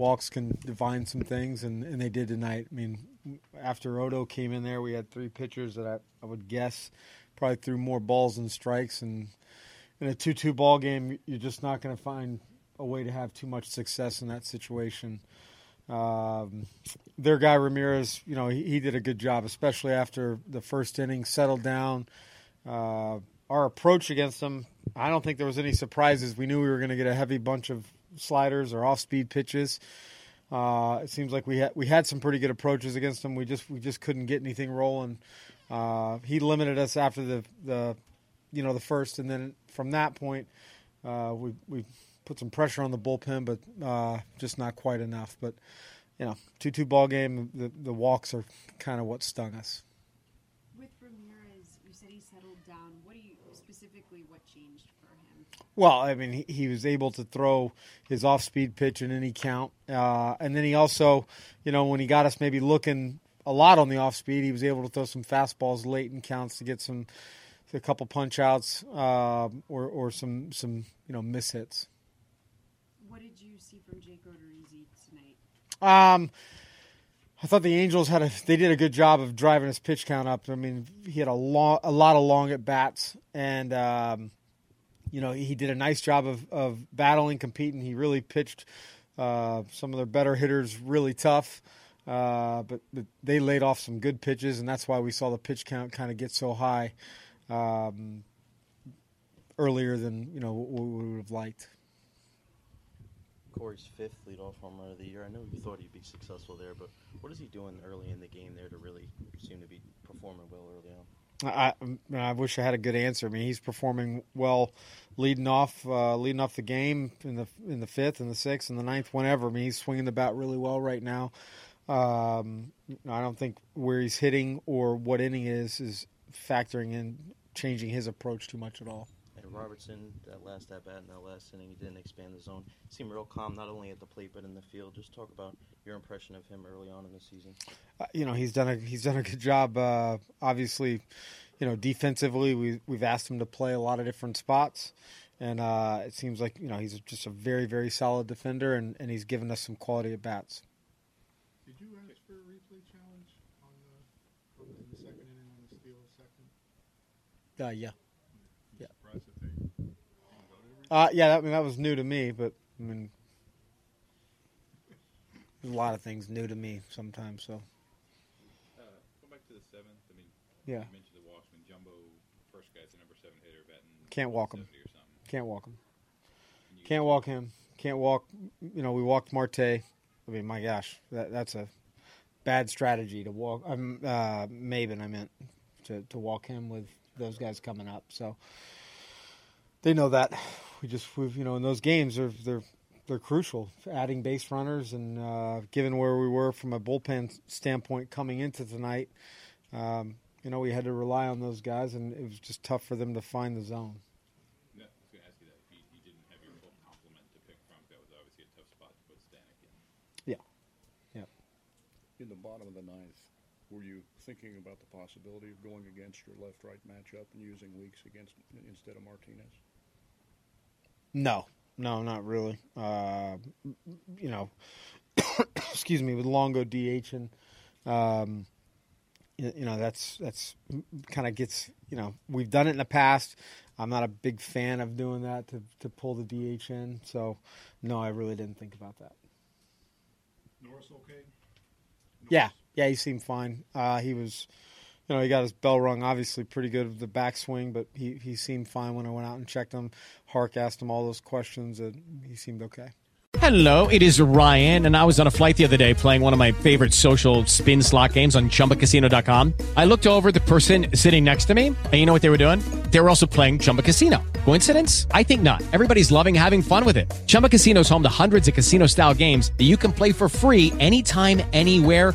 walks can divine some things, and, and they did tonight. I mean, after Odo came in there, we had three pitchers that I, I would guess probably threw more balls than strikes. And in a 2 2 ball game, you're just not going to find a way to have too much success in that situation. Um, their guy Ramirez, you know, he, he did a good job, especially after the first inning, settled down. Uh, our approach against them, I don't think there was any surprises. We knew we were going to get a heavy bunch of sliders or off-speed pitches. Uh, it seems like we had we had some pretty good approaches against him. We just we just couldn't get anything rolling. Uh, he limited us after the the you know the first, and then from that point, uh, we we put some pressure on the bullpen, but uh, just not quite enough. But you know, two two ball game. The the walks are kind of what stung us. With Ramirez, you said he settled down. What do you specifically? What changed? Well, I mean, he, he was able to throw his off-speed pitch in any count, uh, and then he also, you know, when he got us maybe looking a lot on the off-speed, he was able to throw some fastballs late in counts to get some, a couple punch outs uh, or or some some you know miss hits. What did you see from Jake Odorizzi tonight? Um, I thought the Angels had a they did a good job of driving his pitch count up. I mean, he had a long a lot of long at bats, and um, you know he did a nice job of of battling, competing. He really pitched uh, some of their better hitters really tough. Uh, but, but they laid off some good pitches, and that's why we saw the pitch count kind of get so high um, earlier than you know we would have liked. Corey's fifth leadoff home run of the year. I know you thought he'd be successful there, but what is he doing early in the game there to really seem to be performing well early on? I, I wish I had a good answer. I mean, he's performing well, leading off, uh, leading off the game in the in the fifth, and the sixth, and the ninth, whenever. I mean, he's swinging the bat really well right now. Um, I don't think where he's hitting or what inning is is factoring in changing his approach too much at all. And Robertson, that last at bat in that last inning, he didn't expand the zone. Seemed real calm, not only at the plate but in the field. Just talk about your impression of him early on in the season. Uh, you know, he's done a he's done a good job. Uh, obviously, you know, defensively, we we've asked him to play a lot of different spots, and uh, it seems like you know he's just a very very solid defender, and, and he's given us some quality at bats. Did you ask for a replay challenge on the, on the, in the second inning on the steal second? Uh, yeah. You surprised that they didn't go to the Uh, yeah, that, I mean, that was new to me, but I mean, there's a lot of things new to me sometimes. So Uh, go back to the seventh. I mean, Yeah. you mentioned the when Jumbo, first guy's the number seven hitter, batting Can't walk him. 70 or something. can't walk him. Can't walk him. Can't walk. You know, we walked Marte. I mean, my gosh, that, that's a bad strategy to walk. Um, uh, Maybin, I meant to to walk him with those guys coming up. So they know that. We just, we've, you know, in those games, they're they're they're crucial. Adding base runners and uh, given where we were from a bullpen standpoint coming into tonight, um, you know, we had to rely on those guys, and it was just tough for them to find the zone. No, I was going to ask you you, you didn't have your full complement to pick from, that was obviously a tough spot to put Stanek in. Yeah. Yeah. In the bottom of the ninth, were you thinking about the possibility of going against your left-right matchup and using Weeks against instead of Martinez? No, no, not really. Uh, you know, excuse me, with Longo DH and um, you, you know that's that's kind of gets you know we've done it in the past. I'm not a big fan of doing that to to pull the DH in. So no, I really didn't think about that. Norris okay? Yeah, yeah, he seemed fine. Uh, he was, you know, he got his bell rung. Obviously, pretty good with the backswing, but he, he seemed fine when I went out and checked him. Hark asked him all those questions, and he seemed okay. Hello, it is Ryan, and I was on a flight the other day playing one of my favorite social spin slot games on chumbacasino.com. I looked over the person sitting next to me, and you know what they were doing? They were also playing Chumba Casino. Coincidence? I think not. Everybody's loving having fun with it. Chumba Casino is home to hundreds of casino style games that you can play for free anytime, anywhere,